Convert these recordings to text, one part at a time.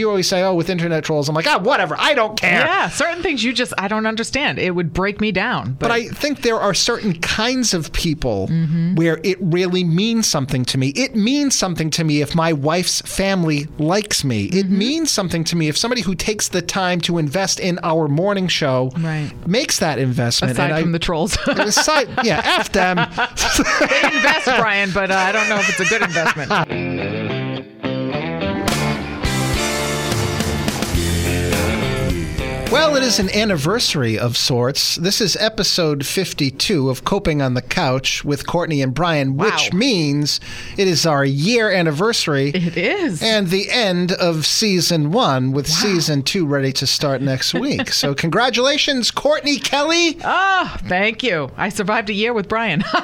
You always say, "Oh, with internet trolls," I'm like, "Ah, whatever. I don't care." Yeah, certain things you just I don't understand. It would break me down. But, But I think there are certain kinds of people Mm-hmm. where it really means something to me. It means something to me if my wife's family likes me. It Mm-hmm. means something to me if somebody who takes the time to invest in our morning show Right. makes that investment. aside And from I- the trolls, aside, yeah, f them. they invest, Brian, but uh, I don't know if it's a good investment. Well, it is an anniversary of sorts. This is episode 52 of Coping on the Couch with Courtney and Brian, which Wow. means it is our year anniversary. It is. And the end of season one, with season two ready to start next week. so, congratulations, Courtney Kelly. Oh, thank you. I survived a year with Brian.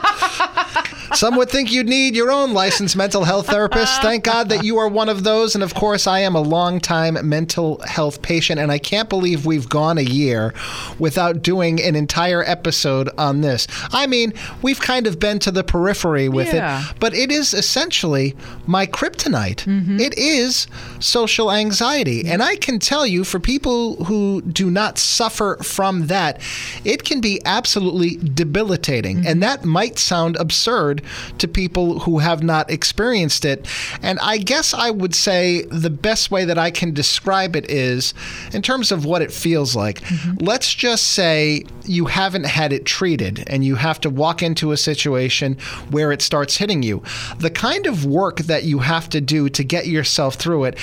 Some would think you'd need your own licensed mental health therapist. Thank God that you are one of those. And of course, I am a longtime mental health patient, and I can't believe we've gone a year without doing an entire episode on this. I mean, we've kind of been to the periphery with Yeah. it, but it is essentially my kryptonite. Mm-hmm. It is social anxiety. And I can tell you, for people who do not suffer from that, it can be absolutely debilitating. Mm-hmm. And that might sound absurd to people who have not experienced it. And I guess I would say the best way that I can describe it is in terms of what it feels like. Mm-hmm. Let's just say you haven't had it treated and you have to walk into a situation where it starts hitting you. The kind of work that you have to do to get yourself through it,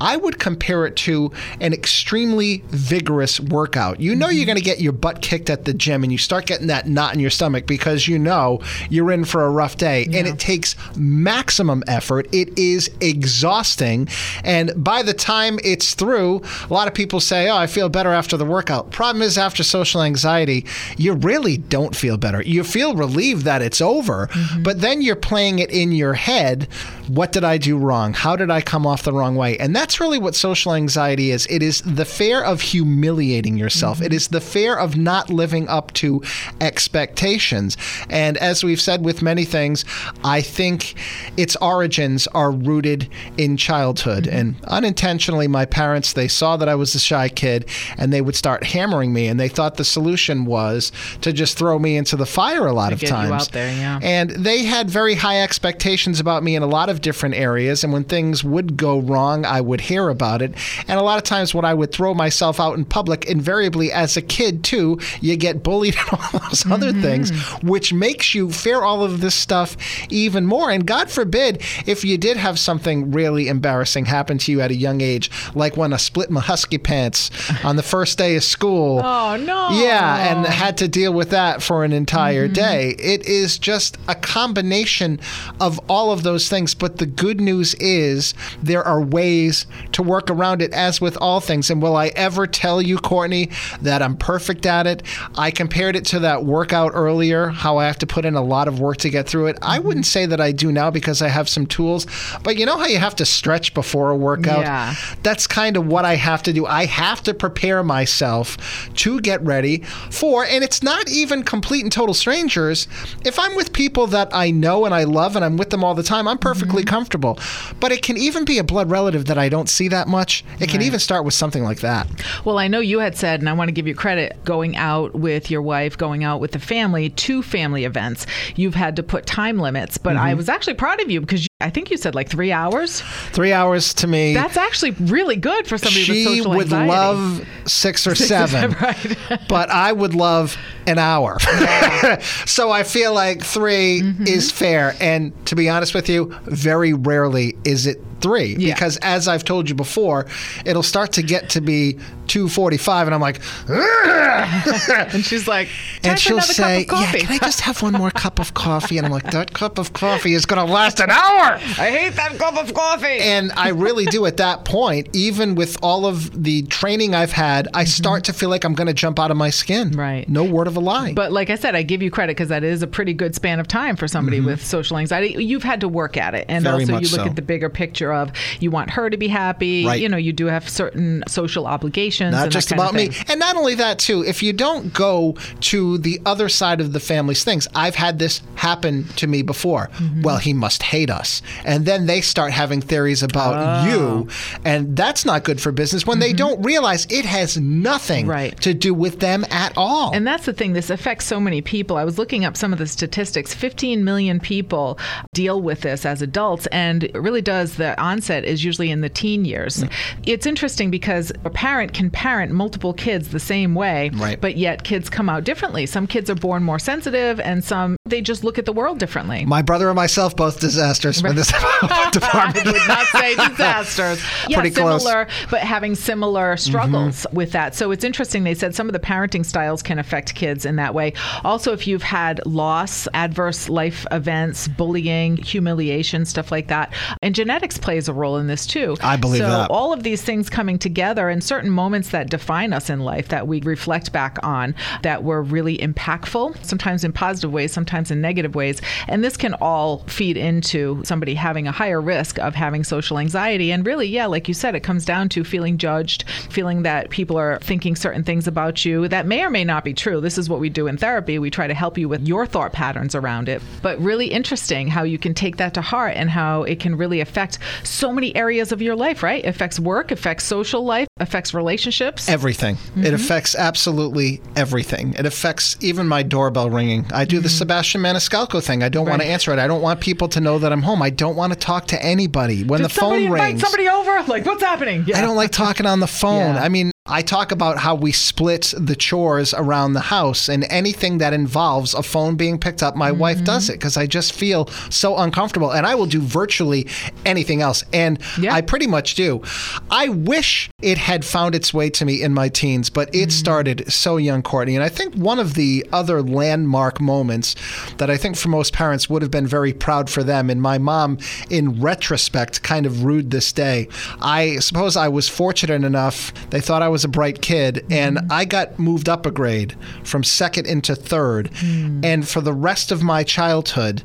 I would compare it to an extremely vigorous workout. You know you're mm-hmm. going to get your butt kicked at the gym and you start getting that knot in your stomach because you know you're in for a rough day and it takes maximum effort. It is exhausting. And by the time it's through, a lot of people say, Oh, I feel better after the workout. Problem is, after social anxiety, you really don't feel better. You feel relieved that it's over, mm-hmm. but then you're playing it in your head. What did I do wrong? How did I come off the wrong way? And that's really what social anxiety is. It is the fear of humiliating yourself. It mm-hmm. is the fear of not living up to expectations. And as we've said with many things, I think its origins are rooted in childhood. Mm-hmm. And unintentionally, my parents, they saw that I was a shy kid and they would start hammering me. And they thought the solution was to just throw me into the fire a lot of get you times. out there, yeah. And they had very high expectations about me in a lot of different areas. And when things would go wrong, I would hear about it. And a lot of times when I would throw myself out in public, invariably as a kid too, you get bullied and all those other mm-hmm. things, which makes you fear all of this stuff even more. And God forbid if you did have something really embarrassing happen to you at a young age, like when I split my husky pants on the first day of school. oh no. Yeah, and had to deal with that for an entire mm-hmm. day. It is just a combination of all of those things. But the good news is there are ways to work around it, as with all things. And will I ever tell you, Courtney, that I'm perfect at it? I compared it to that workout earlier, how I have to put in a lot of work to get through it. I mm-hmm. wouldn't say that I do now because I have some tools, but you know how you have to stretch before a workout? Yeah. that's kind of what I have to do. I have to prepare myself to get ready for, and it's not even complete and total strangers. If I'm with people that I know and I love and I'm with them all the time, I'm perfectly Mm-hmm. comfortable. But it can even be a blood relative that I don't see that much. It can even start with something like that. Well, I know you had said, and I want to give you credit, going out with your wife, going out with the family to family events. You've had to put time limits, but I was actually proud of you because you, I think you said like three hours. Three hours to me. That's actually really good for somebody with she social would anxiety. love six or seven, right. but I would love an hour. so I feel like 3 Mm-hmm. is fair. And to be honest with you, very rarely is it three Yeah. because as I've told you before, it'll start to get to be 245 and I'm like, and she's like, and she'll say, yeah, can I just have one more cup of coffee? And I'm like, that cup of coffee is going to last an hour. I hate that cup of coffee. And I really do at that point, even with all of the training I've had, I start to feel like I'm going to jump out of my skin. Mm-hmm. Right. No word of a lie. But like I said, I give you credit because that is a pretty good span of time for somebody with social anxiety. You've had to work at it, and Mm-hmm. Very also you look so. at the bigger picture of you want her to be happy. Right. You know, you do have certain social obligations. not just about me. And not only that, too, if you don't go to the other side of the family's things, I've had this happen to me before. Mm-hmm. Well, he must hate us. and then they start having theories about you. And that's not good for business when they don't realize it has nothing Right. to do with them at all. And that's the thing, this affects so many people. I was looking up some of the statistics. 15 million people deal with this as adults, and it really does. The onset is usually in the teen years. It's interesting because a parent can parent multiple kids the same way, Right. but yet kids come out differently. Some kids are born more sensitive, and some they just look at the world differently. My brother and myself both disasters for this I department. would not say disasters. Yeah, Pretty close. Mm-hmm. similar, but having similar struggles with that. So it's interesting. They said some of the parenting styles can affect kids in that way. Also, if you've had loss, adverse life events, bullying, humiliation, stuff like that, and genetics plays a role in this too. I believe so that. all of these things coming together and certain moments that define us in life that we reflect back on that were really impactful, sometimes in positive ways, sometimes in negative ways. And this can all feed into somebody having a higher risk of having social anxiety. And really, yeah, like you said, it comes down to feeling judged, feeling that people are thinking certain things about you that may or may not be true. This is what we do in therapy. We try to help you with your thought patterns around it. But really interesting how you can take that to heart and how it can really affect so many areas of your life, right? It affects work, affects social life, affects relationships. Everything. It mm-hmm. affects absolutely everything. It affects even my doorbell ringing. I do the mm-hmm. Sebastian Maniscalco thing. I don't want to answer it. I don't want people to know that I'm home. I don't want to talk to anybody when Did the phone rings. somebody over? Like, what's happening? Yeah. I don't like talking on the phone. Yeah. I mean, I talk about how we split the chores around the house, and anything that involves a phone being picked up, my wife Mm-hmm. does it because I just feel so uncomfortable. And I will do virtually anything else. And Yeah. I pretty much do. I wish it had found its way to me in my teens, but it Mm-hmm. started so young, Courtney. And I think one of the other landmark moments that I think for most parents would have been very proud for them, and my mom, in retrospect, kind of rued this day. I suppose I was fortunate enough, they thought I was a bright kid, and mm-hmm. I got moved up a grade from second into third. Mm. And for the rest of my childhood,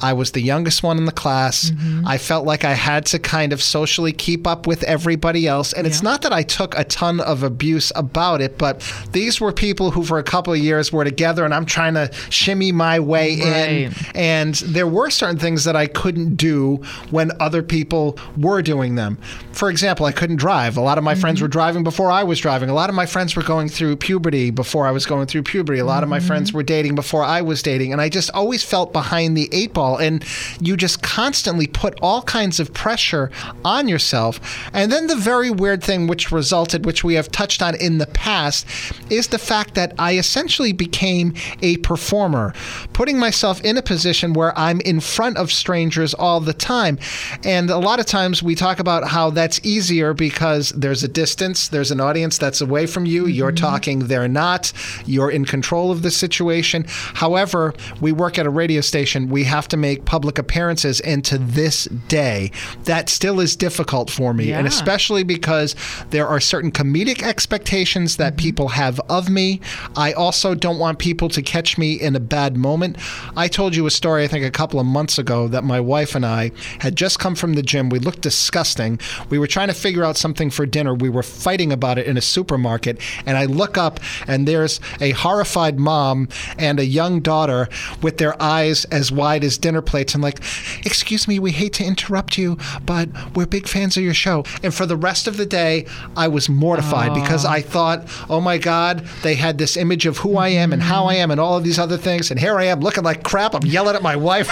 I was the youngest one in the class. Mm-hmm. I felt like I had to kind of socially keep up with everybody else. And it's not that I took a ton of abuse about it, but these were people who, for a couple of years, were together, and I'm trying to shimmy my way in. And there were certain things that I couldn't do when other people were doing them. For example, I couldn't drive. A lot of my friends mm-hmm. were driving before I was driving. A lot of my friends were going through puberty before I was going through puberty. A lot of my mm-hmm. friends were dating before I was dating. And I just always felt behind the eight ball. And you just constantly put all kinds of pressure on yourself. And then the very weird thing which resulted, which we have touched on in the past, is the fact that I essentially became a performer, putting myself in a position where I'm in front of strangers all the time. And a lot of times we talk about how that's easier because there's a distance, there's an audience that's away from you, you're mm-hmm. talking, they're not, you're in control of the situation. However, we work at a radio station, we have to make public appearances, and to this day, that still is difficult for me. And especially because there are certain comedic expectations that mm-hmm. people have of me. I also don't want people to catch me in a bad moment. I told you a story, I think, a couple of months ago that my wife and I had just come from the gym. We looked disgusting. We were trying to figure out something for dinner. We were fighting about it in a supermarket. And I look up, and there's a horrified mom and a young daughter with their eyes as wide as dinner plates. And like, excuse me, we hate to interrupt you, but we're big fans of your show. And for the rest of the day, I was mortified because I thought, oh my God, they had this image of who I am and how I am and all of these other things. And here I am looking like crap. I'm yelling at my wife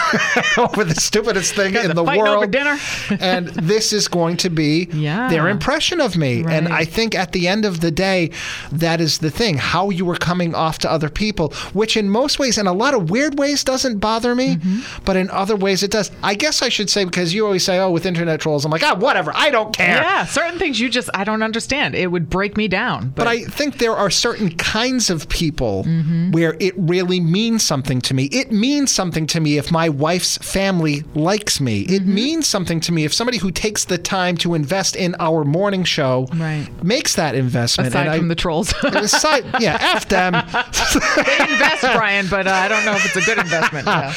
over the stupidest thing in the world. dinner. and this is going to be Yeah. their impression of me. And I think at the end of the day, that is the thing how you were coming off to other people, which in most ways, in a lot of weird ways, doesn't bother me, Mm-hmm. but in other ways it does. I guess I should say, because you always say, oh, with internet trolls, I'm like, ah, whatever, I don't care. Yeah, certain things you just I don't understand. It would break me down. But, But I think there are certain kinds of people Mm-hmm. where it really means something to me. It means something to me if my wife's family likes me. It means something to me if somebody who takes the time to invest in our morning show Right. makes that investment. Aside and from I, the trolls. aside, yeah, f them. they invest, Brian, but uh, I don't know if it's a good investment. Yeah.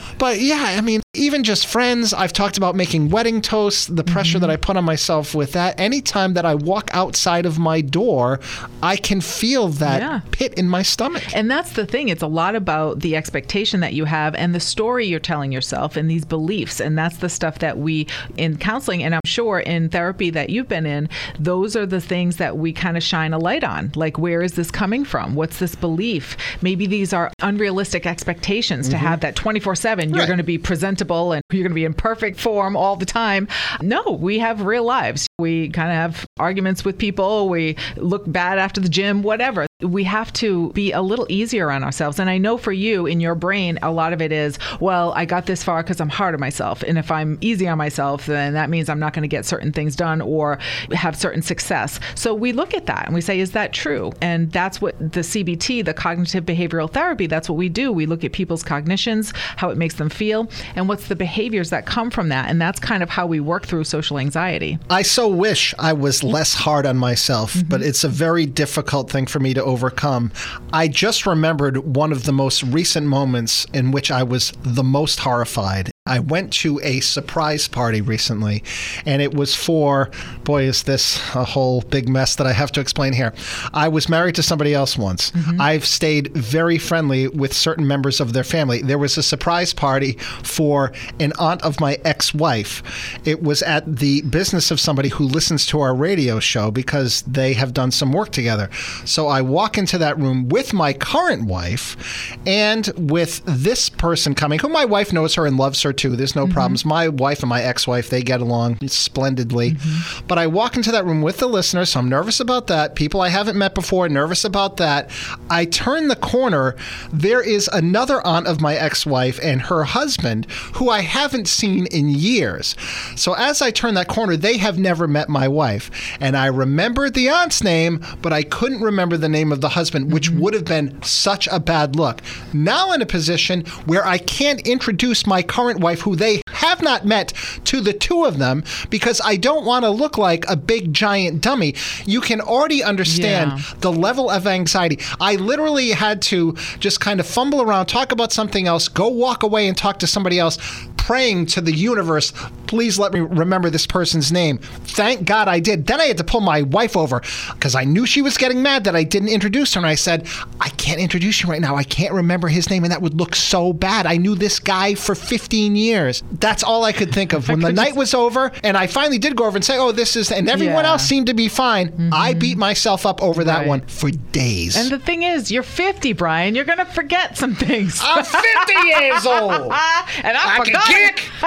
But yeah, I mean, even just friends, I've talked about making wedding toasts, the pressure that I put on myself with that. Anytime that I walk outside of my door, I can feel that Yeah. pit in my stomach. And that's the thing. It's a lot about the expectation that you have and the story you're telling yourself and these beliefs. And that's the stuff that we, in counseling, and I'm sure in therapy that you've been in, those are the things that we kind of shine a light on. Like, where is this coming from? What's this belief? Maybe these are unrealistic expectations to mm-hmm. have that 24 7. You're Right. going to be presentable and you're going to be in perfect form all the time. No, we have real lives. We kind of have arguments with people. We look bad after the gym, whatever. We have to be a little easier on ourselves. And I know for you, in your brain, a lot of it is, well, I got this far because I'm hard on myself. And if I'm easy on myself, then that means I'm not going to get certain things done or have certain success. So we look at that and we say, is that true? And that's what the CBT, the cognitive behavioral therapy, that's what we do. We look at people's cognitions, how it makes them feel, and what's the behaviors that come from that. And that's kind of how we work through social anxiety. I so wish I was less hard on myself, mm-hmm. but it's a very difficult thing for me to overcome. I just remembered one of the most recent moments in which I was the most horrified. I went to a surprise party recently, and it was for, boy, is this a whole big mess that I have to explain here. I was married to somebody else once. Mm-hmm. I've stayed very friendly with certain members of their family. There was a surprise party for an aunt of my ex wife. It was at the business of somebody who listens to our radio show because they have done some work together. So I walk into that room with my current wife and with this person coming, who my wife knows her and loves her too. There's no mm-hmm. problems. My wife and my ex wife, they get along splendidly. Mm-hmm. But I walk into that room with the listeners, so I'm nervous about that. People I haven't met before, nervous about that. I turn the corner. There is another aunt of my ex wife and her husband who I haven't seen in years. So as I turn that corner, they have never met my wife. And I remembered the aunt's name, but I couldn't remember the name of the husband, which mm-hmm. would have been such a bad look. Now in a position where I can't introduce my current wife, who they have not met, to the two of them because I don't want to look like a big giant dummy. You can already understand Yeah. the level of anxiety. I literally had to just kind of fumble around, talk about something else, go walk away and talk to somebody else, praying to the universe, please let me remember this person's name. Thank God I did. Then I had to pull my wife over because I knew she was getting mad that I didn't introduce her. And I said, I can't introduce you right now. I can't remember his name. And that would look so bad. I knew this guy for 15 years. That's all I could think of. When the night was over and I finally did go over and say, oh, this is, and everyone Yeah. Mm-hmm. else seemed to be fine, I beat myself up over that Right. one for days. And the thing is, you're 50, Brian. You're going to forget some things. I'm 50 years old. And I, I can kick.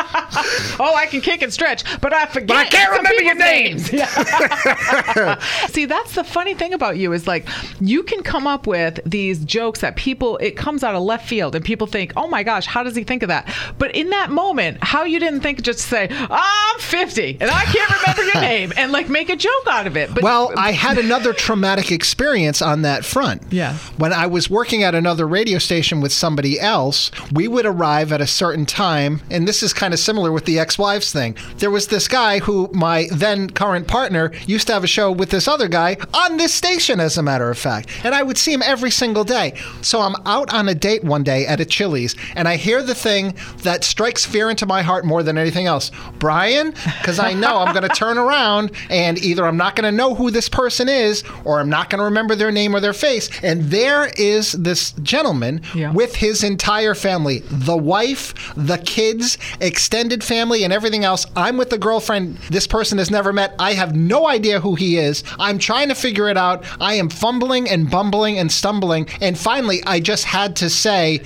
oh, I can kick and stretch, but I forget. But I can't remember your people's names. See, that's the funny thing about you is like you can come up with these jokes that people it comes out of left field and people think, "Oh my gosh, how does he think of that?" But in that moment, how you didn't think just to say, ah, "I'm 50 and I can't remember your name" and like make a joke out of it. But Well, I had another traumatic experience on that front. Yeah. When I was working at another radio station with somebody else, we would arrive at a certain time, and this is kind of similar with the ex wives thing. There was this guy who my then current partner used to have a show with this other guy on this station, as a matter of fact. And I would see him every single day. So I'm out on a date one day at a Chili's, and I hear the thing that strikes fear into my heart more than anything else Brian, because I know I'm going to turn around and either I'm not going to know who this person is or I'm not going to remember their name or their face. And there is this gentleman Yeah. with his entire family the wife, the kids, extended family, and everything else. I'm with the girlfriend this person has never met. I have no idea who he is. I'm trying to figure it out. I am fumbling and bumbling and stumbling. And finally, I just had to say,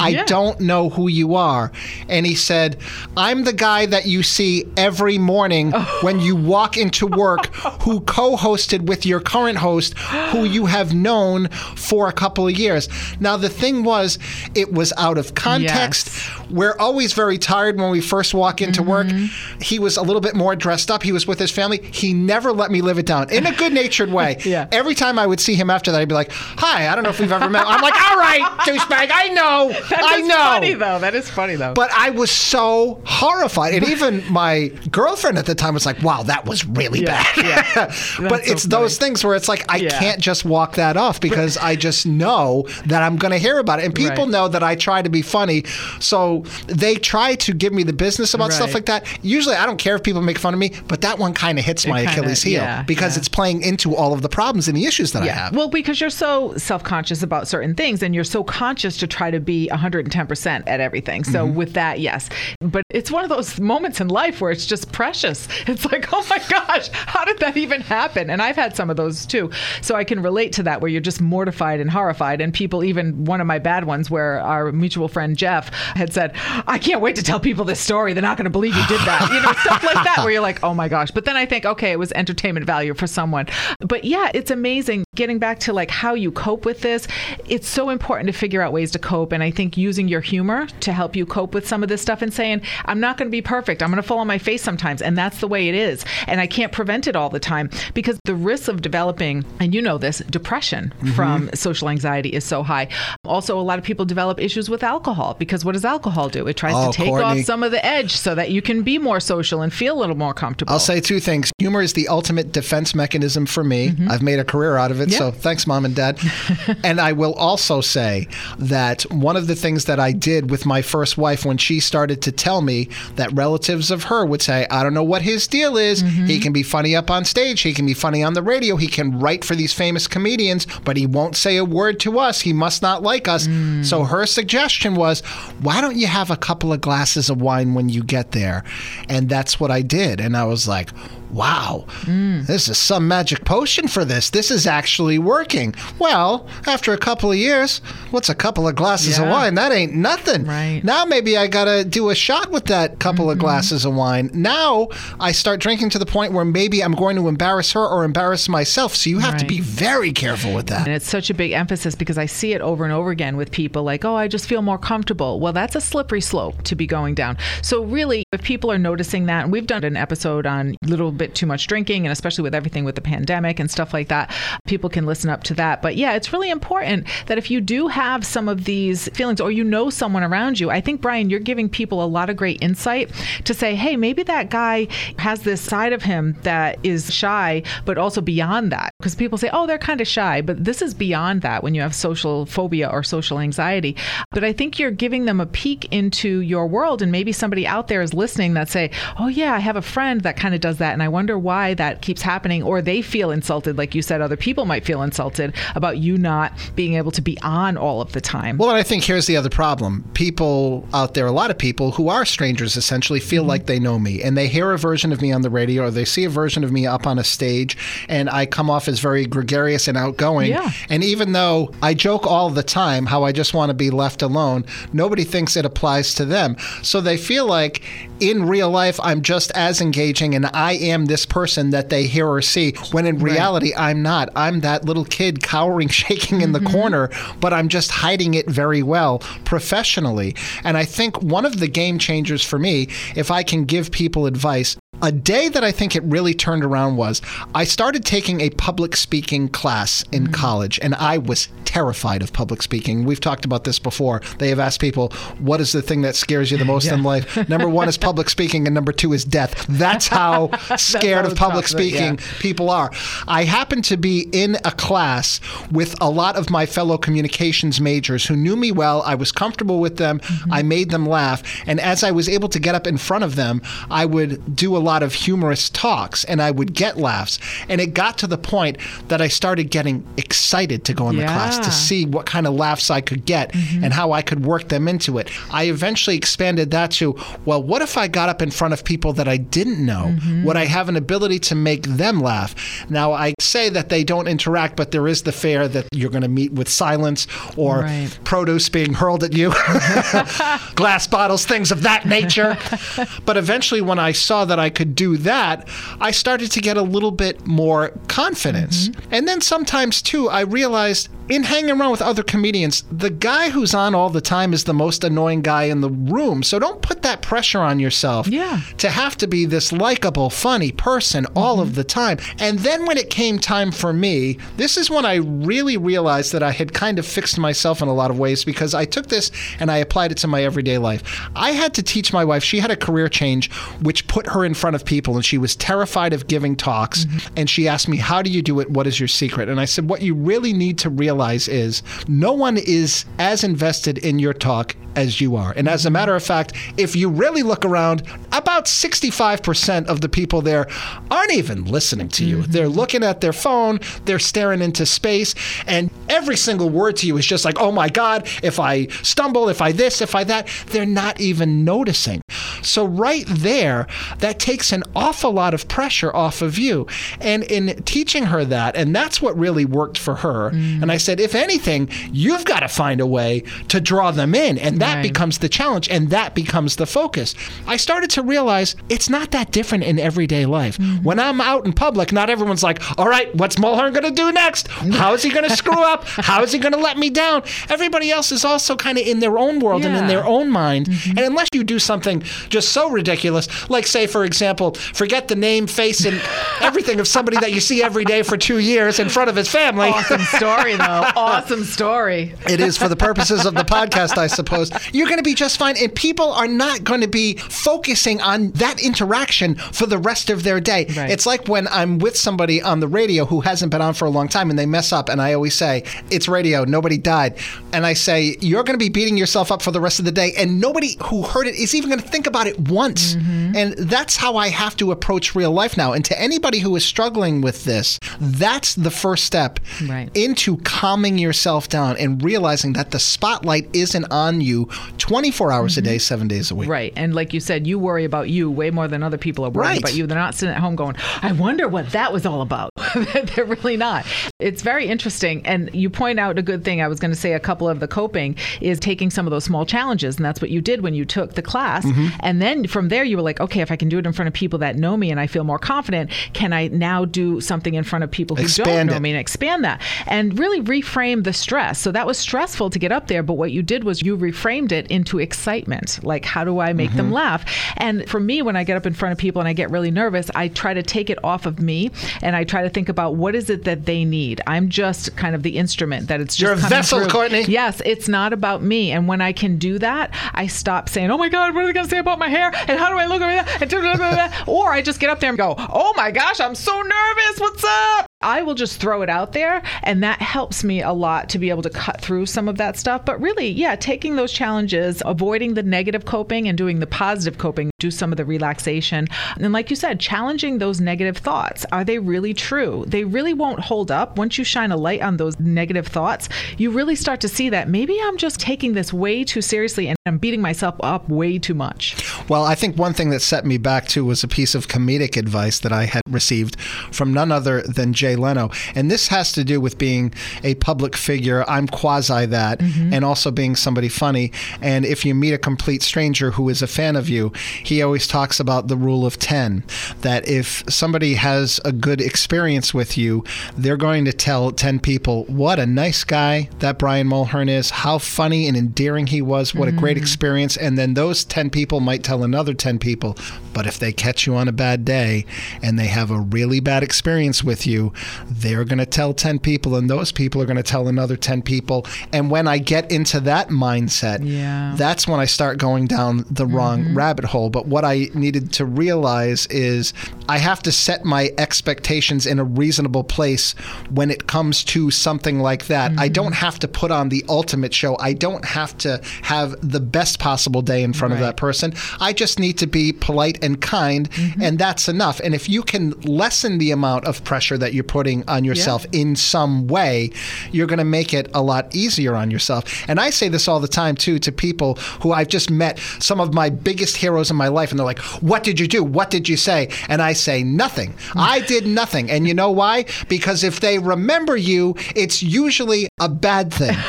I Yeah. don't know who you are. And he said, I'm the guy that you see every morning when you walk into work who co hosted with your current host, who you have known for a couple of years. Now, the thing was, it was out of context. We're always very tired when we first walk into mm-hmm. work. He was a little bit more dressed up. He was with his family. He never let me live it down in a good natured way. Yeah. Every time I would see him after that, I'd be like, Hi, I don't know if we've ever met. I'm like, All right, douchebag, I know. That's I know. funny though. That is funny though. But I was so horrified. And even my girlfriend at the time was like, wow, that was really Yeah, bad. yeah. but so it's those things where it's like, I Yeah. can't just walk that off because I just know that I'm going to hear about it. And people Right. know that I try to be funny. So they try to give me the business about stuff like that. Usually I don't care if people make fun of me, but that one kind of hits my kinda- Achilles heel because it's playing into all of the problems and the issues that I have. Well, because you're so self conscious about certain things and you're so conscious to try to be 110% at everything. So, Mm-hmm. with that, yes. But it's one of those moments in life where it's just precious. It's like, oh my gosh, how did that even happen? And I've had some of those too. So, I can relate to that where you're just mortified and horrified. And people, even one of my bad ones where our mutual friend Jeff had said, I can't wait to tell people this story. They're not going to believe you did that. You know, stuff like that where you're like, oh my gosh. But then I think, okay, it was entertainment value for someone. But yeah, it's amazing getting back to like how you cope with this. It's so important to figure out ways to cope. And I think using your humor to help you cope with some of this stuff and saying, I'm not going to be perfect. I'm going to fall on my face sometimes. And that's the way it is. And I can't prevent it all the time because the risk of developing, and you know this, depression mm-hmm. from social anxiety is so high. Also, a lot of people develop issues with alcohol because what does alcohol do? It tries Oh, to take Courtney. off some of the edge so that you can be more social and feel a little more comfortable. I'll say two things. Humor is the ultimate defense mechanism for me. I've made a career out of it, Mm-hmm. Yeah. so thanks, mom and dad. and I will also say that one of the things that I did with my first wife when she started to tell me that relatives of her would say, I don't know what his deal is. Mm-hmm. He can be funny up on stage, he can be funny on the radio, he can write for these famous comedians, but he won't say a word to us. He must not like us. Mm. So her suggestion was, why don't you have a couple of glasses of wine when you get there? And that's what I did. And I was like, wow, Mm. this is some magic potion for this. This is actually working. Well, after a couple of years, what's a couple of glasses of wine? That ain't nothing. Right. Mm-hmm. Now maybe I got to do a shot with that couple of glasses of wine. Now I start drinking to the point where maybe I'm going to embarrass her or embarrass myself. So you have to be very careful with that. And it's such a big emphasis because I see it over and over again with people like, oh, I just feel more comfortable. Well, that's a slippery slope to be going down. So, really, if people are noticing that, and we've done an episode on little bit too much drinking, and especially with everything with the pandemic and stuff like that, people can listen up to that. But yeah, it's really important that if you do have some of these feelings or you know someone around you, I think, Brian, you're giving people a lot of great insight to say, hey, maybe that guy has this side of him that is shy, but also beyond that. Because people say, oh, they're kind of shy, but this is beyond that when you have social phobia or social anxiety. But I think you're giving them a peek into your world, and maybe somebody out there is listening that say, oh, yeah, I have a friend that kind of does that, and I wonder why that keeps happening, or they feel insulted, like you said, other people might feel insulted about you not being able to be on all of the time. Well, and I think here's the other problem. People out there, a lot of people who are strangers essentially Mm-hmm. feel like they know me and they hear a version of me on the radio or they see a version of me up on a stage and I come off as very gregarious and outgoing. Yeah. And even though I joke all the time how I just want to be left alone, nobody thinks it applies to them. So they feel like in real life I'm just as engaging and I am this person that they hear or see when in reality I'm not. I'm that little kid cowering, shaking in the mm-hmm. corner, but I'm just hiding it very well professionally. And I think one of the game changers for me, if I can give people advice, a day that I think it really turned around was I started taking a public speaking class in college, and I was terrified of public speaking. We've talked about this before. They have asked people, What is the thing that scares you the most in life? Number one is public speaking, and number two is death. That's how scared how of public it- yeah. speaking people are. I happened to be in a class with a lot of my fellow communications majors who knew me well. I was comfortable with them. I made them laugh. And as I was able to get up in front of them, I would do a lot of humorous talks and I would get laughs. And it got to the point that I started getting excited to go in the class to see what kind of laughs I could get mm-hmm. and how I could work them into it. I eventually expanded that to, well, what if I got up in front of people that I didn't know? Mm-hmm. Would I have an ability to make them laugh? Now, I say that they don't interact, but there is the fear that you're going to meet with silence or Right. produce being hurled at you, glass bottles, things of that nature. but eventually, when I saw that I could do that, I started to get a little bit more confidence. Mm-hmm. And then sometimes, too, I realized in hanging around with other comedians, the guy who's on all the time is the most annoying guy in the room. So don't put that pressure on yourself Yeah. to have to be this likable, funny person all of the time. And then when it came time for me, this is when I really realized that I had kind of fixed myself in a lot of ways because I took this and I applied it to my everyday life. I had to teach my wife, she had a career change which put her in front of people and she was terrified of giving talks. Mm-hmm. And she asked me, How do you do it? What is your secret? And I said, What you really need to realize is no one is as invested in your talk as you are. And as a matter of fact, if you really look around, about 65% of the people there aren't even listening to you. Mm-hmm. They're looking at their phone, they're staring into space, and every single word to you is just like, oh my God, if I stumble, if I this, if I that, they're not even noticing. So, right there, that takes an awful lot of pressure off of you. And in teaching her that, and that's what really worked for her. And I mm. said, if anything, you've got to find a way to draw them in. And that Right. becomes the challenge and that becomes the focus. I started to realize it's not that different in everyday life. Mm-hmm. When I'm out in public, not everyone's like, all right, what's Mulhern going to do next? How is he going to screw up? How is he going to let me down? Everybody else is also kind of in their own world and in their own mind. Mm-hmm. And unless you do something just so ridiculous, like, say, for example, forget the name, face, and everything of somebody that you see every day for two years in front of his family. Awesome story, though. awesome story. It is for the purposes of the podcast, I suppose. You're going to be just fine. And people are not going to be focusing on that interaction for the rest of their day. Right. It's like when I'm with somebody on the radio who hasn't been on for a long time and they mess up. And I always say, It's radio, nobody died. And I say, You're going to be beating yourself up for the rest of the day. And nobody who heard it is even going to think about it once. Mm-hmm. And that's how I have to approach real life now. And to anybody who is struggling with this, that's the first step Right. into calming yourself down and realizing that the spotlight isn't on you 24 hours a day, seven days a week. Right. And like you said, you worry about you way more than other people are worried Right. about you. They're not sitting at home going, I wonder what that was all about. They're really not. It's very interesting. And you point out a good thing. I was going to say a couple of the coping is taking some of those small challenges. And that's what you did when you took the class. Mm-hmm. And then from there, you were like, okay, if I can do it in front of people that know me and I feel more confident, can I now do something in front of people who don't Expand know it. me and expand that and really reframe the stress? So that was stressful to get up there. But what you did was you reframed it into excitement. Like, how do I make Mm-hmm. them laugh? And for me, when I get up in front of people and I get really nervous, I try to take it off of me and I try to think about what is it that they need. I'm just kind of the instrument that it's just You're a vessel, through. Courtney. Yes, it's not about me. And when I can do that, I stop saying, "Oh my God, what are they going to say about my hair? And how do I look at that?" And blah, blah, blah, blah. Or I just get up there and go, "Oh my gosh, I'm so nervous. What's up?" I will just throw it out there, and that helps me a lot to be able to cut through some of that stuff. But really, yeah, taking those challenges, avoiding the negative coping and doing the positive coping, do some of the relaxation. And like you said, challenging those negative thoughts. Are they really true? They really won't hold up. Once you shine a light on those negative thoughts, you really start to see that maybe I'm just taking this way too seriously and I'm beating myself up way too much. Well, I think one thing that set me back too was a piece of comedic advice that I had received from none other than Jay Leno. And this has to do with being a public figure. I'm quasi that, mm-hmm. and also being somebody funny. And if you meet a complete stranger who is a fan of you, he always talks about the rule of 10 that if somebody has a good experience with you, they're going to tell 10 people, what a nice guy that Brian Mulhern is, how funny and endearing he was, what a great mm. experience. And then those 10 people might tell another 10 people. But if they catch you on a bad day and they have a really bad experience with you, they're going to tell 10 people, and those people are going to tell another 10 people. And when I get into that mindset, Yeah. that's when I start going down the wrong mm-hmm. rabbit hole. But what I needed to realize is I have to set my expectations in a reasonable place when it comes to something like that. I mm-hmm. don't have to put on the ultimate show. I don't have to have the best possible day in front of that person. I just need to be polite and kind, mm-hmm. and that's enough. And if you can lessen the amount of pressure that you're putting on yourself in some way, you're going to make it a lot easier on yourself. And I say this all the time too to people who I've just met, some of my biggest heroes in my life, and they're like, What did you do? What did you say? And I say, Nothing. Mm. I did nothing. And you know why? Because if they remember you, it's usually a bad thing.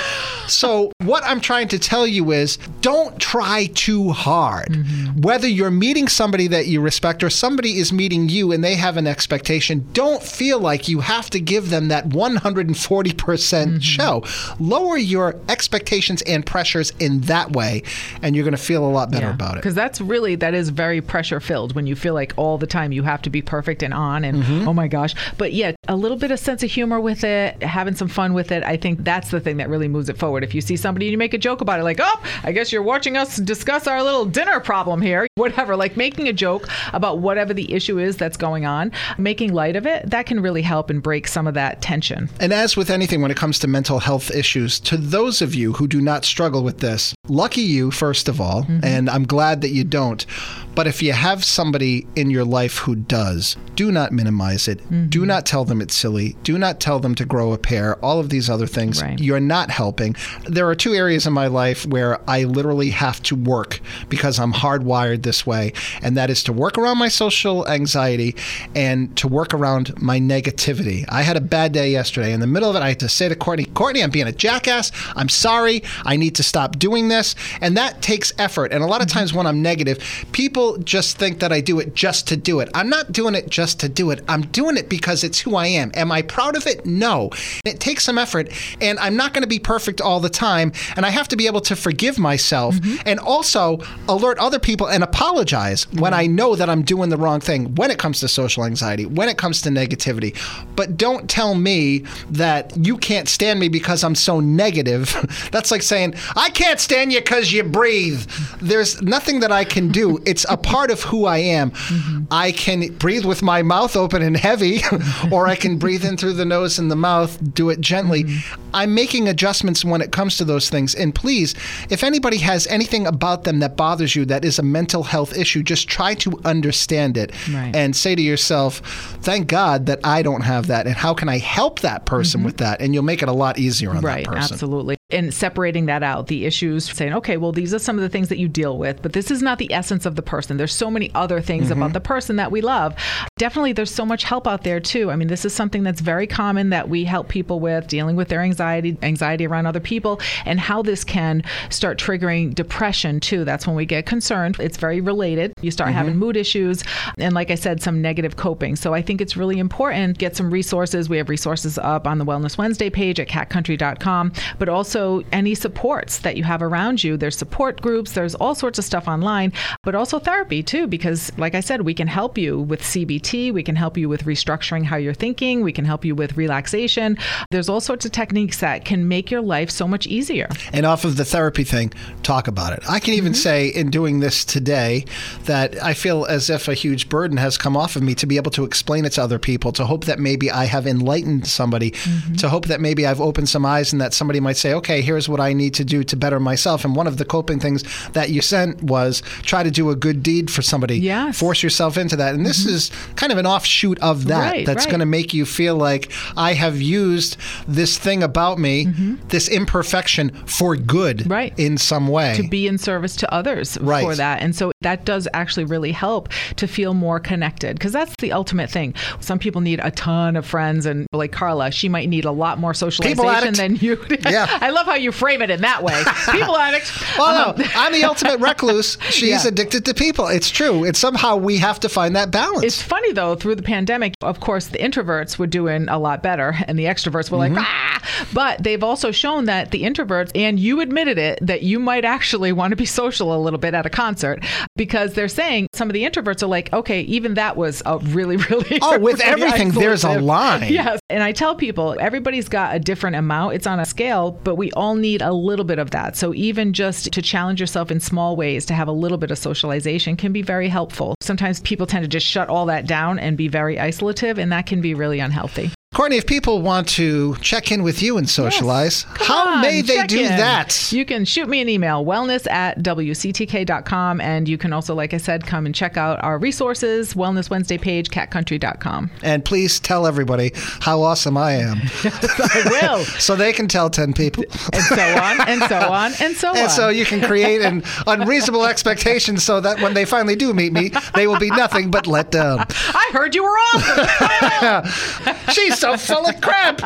So, what I'm trying to tell you is don't try too hard. Whether you're meeting somebody that you respect or somebody is meeting you and they have an expectation, don't feel like you have to give them that 140% show. Lower your expectations and pressures in that way, and you're going to feel a lot better about it. Because that's really that is very pressure filled when you feel like all the time you have to be perfect and on and Mm-hmm. oh my gosh. But yeah, a little bit of sense of humor with it, having some fun with it. I think that's the thing that really moves it forward. If you see somebody and you make a joke about it, like, oh, I guess you're watching us discuss our little dinner problem here, whatever, like making a joke about whatever the issue is that's going on, making light of it, that can really help and break some of that tension. And as with anything when it comes to mental health issues, to those of you who do not struggle with this, lucky you, first of all, mm-hmm. and I'm glad that you don't. But if you have somebody in your life who does, do not minimize it. Do mm-hmm. not tell them it's silly. Do not tell them to grow a pair. All of these other things. Right. You're not helping. There are two areas in my life where I literally have to work because I'm hardwired this way, and that is to work around my social anxiety and to work around my negativity. I had a bad day yesterday. In the middle of it, I had to say to Courtney, Courtney, I'm being a jackass. I'm sorry. I need to stop doing this. And that takes effort. And a lot of mm-hmm. times when I'm negative, people just think that I do it just to do it. I'm not doing it just to do it. I'm doing it because it's who I am. Am I proud of it? No. It takes some effort, and I'm not going to be perfect all the time. And I have to be able to forgive myself mm-hmm. and also alert other people and apologize when mm-hmm. I know that I'm doing the wrong thing when it comes to social anxiety, when it comes to negativity. But don't tell me that you can't stand me because I'm so negative. That's like saying, I can't stand you because you breathe. There's nothing that I can do. It's a part of who I am. Mm-hmm. I can breathe with my mouth open and heavy, or I can breathe in through the nose and the mouth, do it gently. Mm-hmm. I'm making adjustments when it comes to those things. And please, if anybody has anything about them that bothers you that is a mental health issue, just try to understand it Right. and say to yourself, thank God that I don't have that. And how can I help that person mm-hmm. with that? And you'll make it a lot easier on Right, that person. absolutely. And separating that out, the issues, saying, okay, well, these are some of the things that you deal with, but this is not the essence of the person. There's so many other things Mm-hmm. about the person that we love. Definitely, there's so much help out there, too. I mean, this is something that's very common that we help people with dealing with their anxiety, anxiety around other people, and how this can start triggering depression, too. That's when we get concerned. It's very related. You start having mood issues, and like I said, some negative coping. So I think it's really important get some resources. We have resources up on the Wellness Wednesday page at catcountry.com, but also any supports that you have around you. There's support groups, there's all sorts of stuff online, but also therapy too, because like I said, we can help you with CBT, we can help you with restructuring how you're thinking, we can help you with relaxation. There's all sorts of techniques that can make your life so much easier. And off of the therapy thing, talk about it. I can even mm-hmm. say in doing this today that I feel as if a huge burden has come off of me to be able to explain it to other people, to hope that maybe I have enlightened somebody, mm-hmm. to hope that maybe I've opened some eyes and that somebody might say, okay, here's what I need to do to better myself. And one of the coping things that you sent was try to do a good deed for somebody. Yes. Force yourself into that. And this is kind of an offshoot of that Right, that's right. going to make you feel like I have used this thing about me, this imperfection for good Mm-hmm. Right. in some way. to be in service to others Right. for that. And so that does actually really help to feel more connected because that's the ultimate thing. Some people need a ton of friends, and like Carla, she might need a lot more socialization than you. Yeah. I love how you frame it in that way. People addict. well, Um, no, I'm the ultimate recluse. She's Yeah. addicted to people. It's true. It's somehow we have to find that balance. It's funny though, through the pandemic, of course, the introverts were doing a lot better and the extroverts were Mm-hmm. like, ah! But they've also shown that the introverts, and you admitted it, that you might actually want to be social a little bit at a concert because they're saying some of the introverts are like, okay, even that was a really, really. Oh, with really everything, there's a line. Yes. And I tell people, everybody's got a different amount. It's on a scale, but we all need a little bit of that. So even just to challenge yourself in small ways, to have a little bit of socialization can be very helpful. Sometimes people tend to just shut all that down and be very isolative, and that can be really unhealthy. Courtney, if people want to check in with you and socialize, Come how on, may they do in. that? You can shoot me an email, wellness at WCTK.com. And you can also, like I said, come and check out our resources, Wellness Wednesday page, catcountry.com. And please tell everybody how awesome I am I will. so they can tell 10 people. and so on, and so on, and so on. And so you can create an unreasonable expectation so that when they finally do meet me, they will be nothing but let down. I heard you were off. She's so full of crap.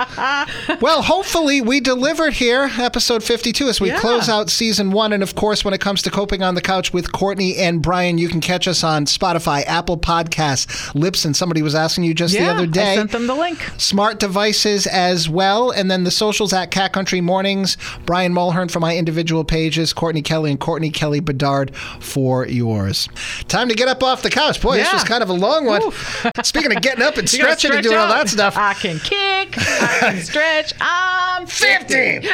well, hopefully we delivered here, episode 52, as we Yeah. close out season one. And of course, when it comes to coping on the couch with Courtney and Brian, you can catch us on Spotify, Apple Podcasts, Libsyn. Somebody was asking you just the Yeah, other I day. sent them the link. Smart devices as well. And then the socials at Cat Country Mornings. Brian Mulhern for my individual pages, Courtney Kelly and Courtney Kelly Bedard for yours. Time to get up off the couch. Boy, this Yeah. was kind of a long one. Speaking of getting up and You gotta stretching and stretch doing all that stuff. I can kick. I can stretch. I'm 50.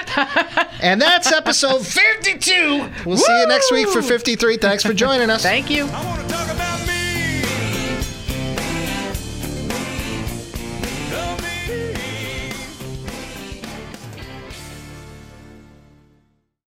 and that's episode 52. We'll see you next week for 53. Thanks for joining us. Thank you.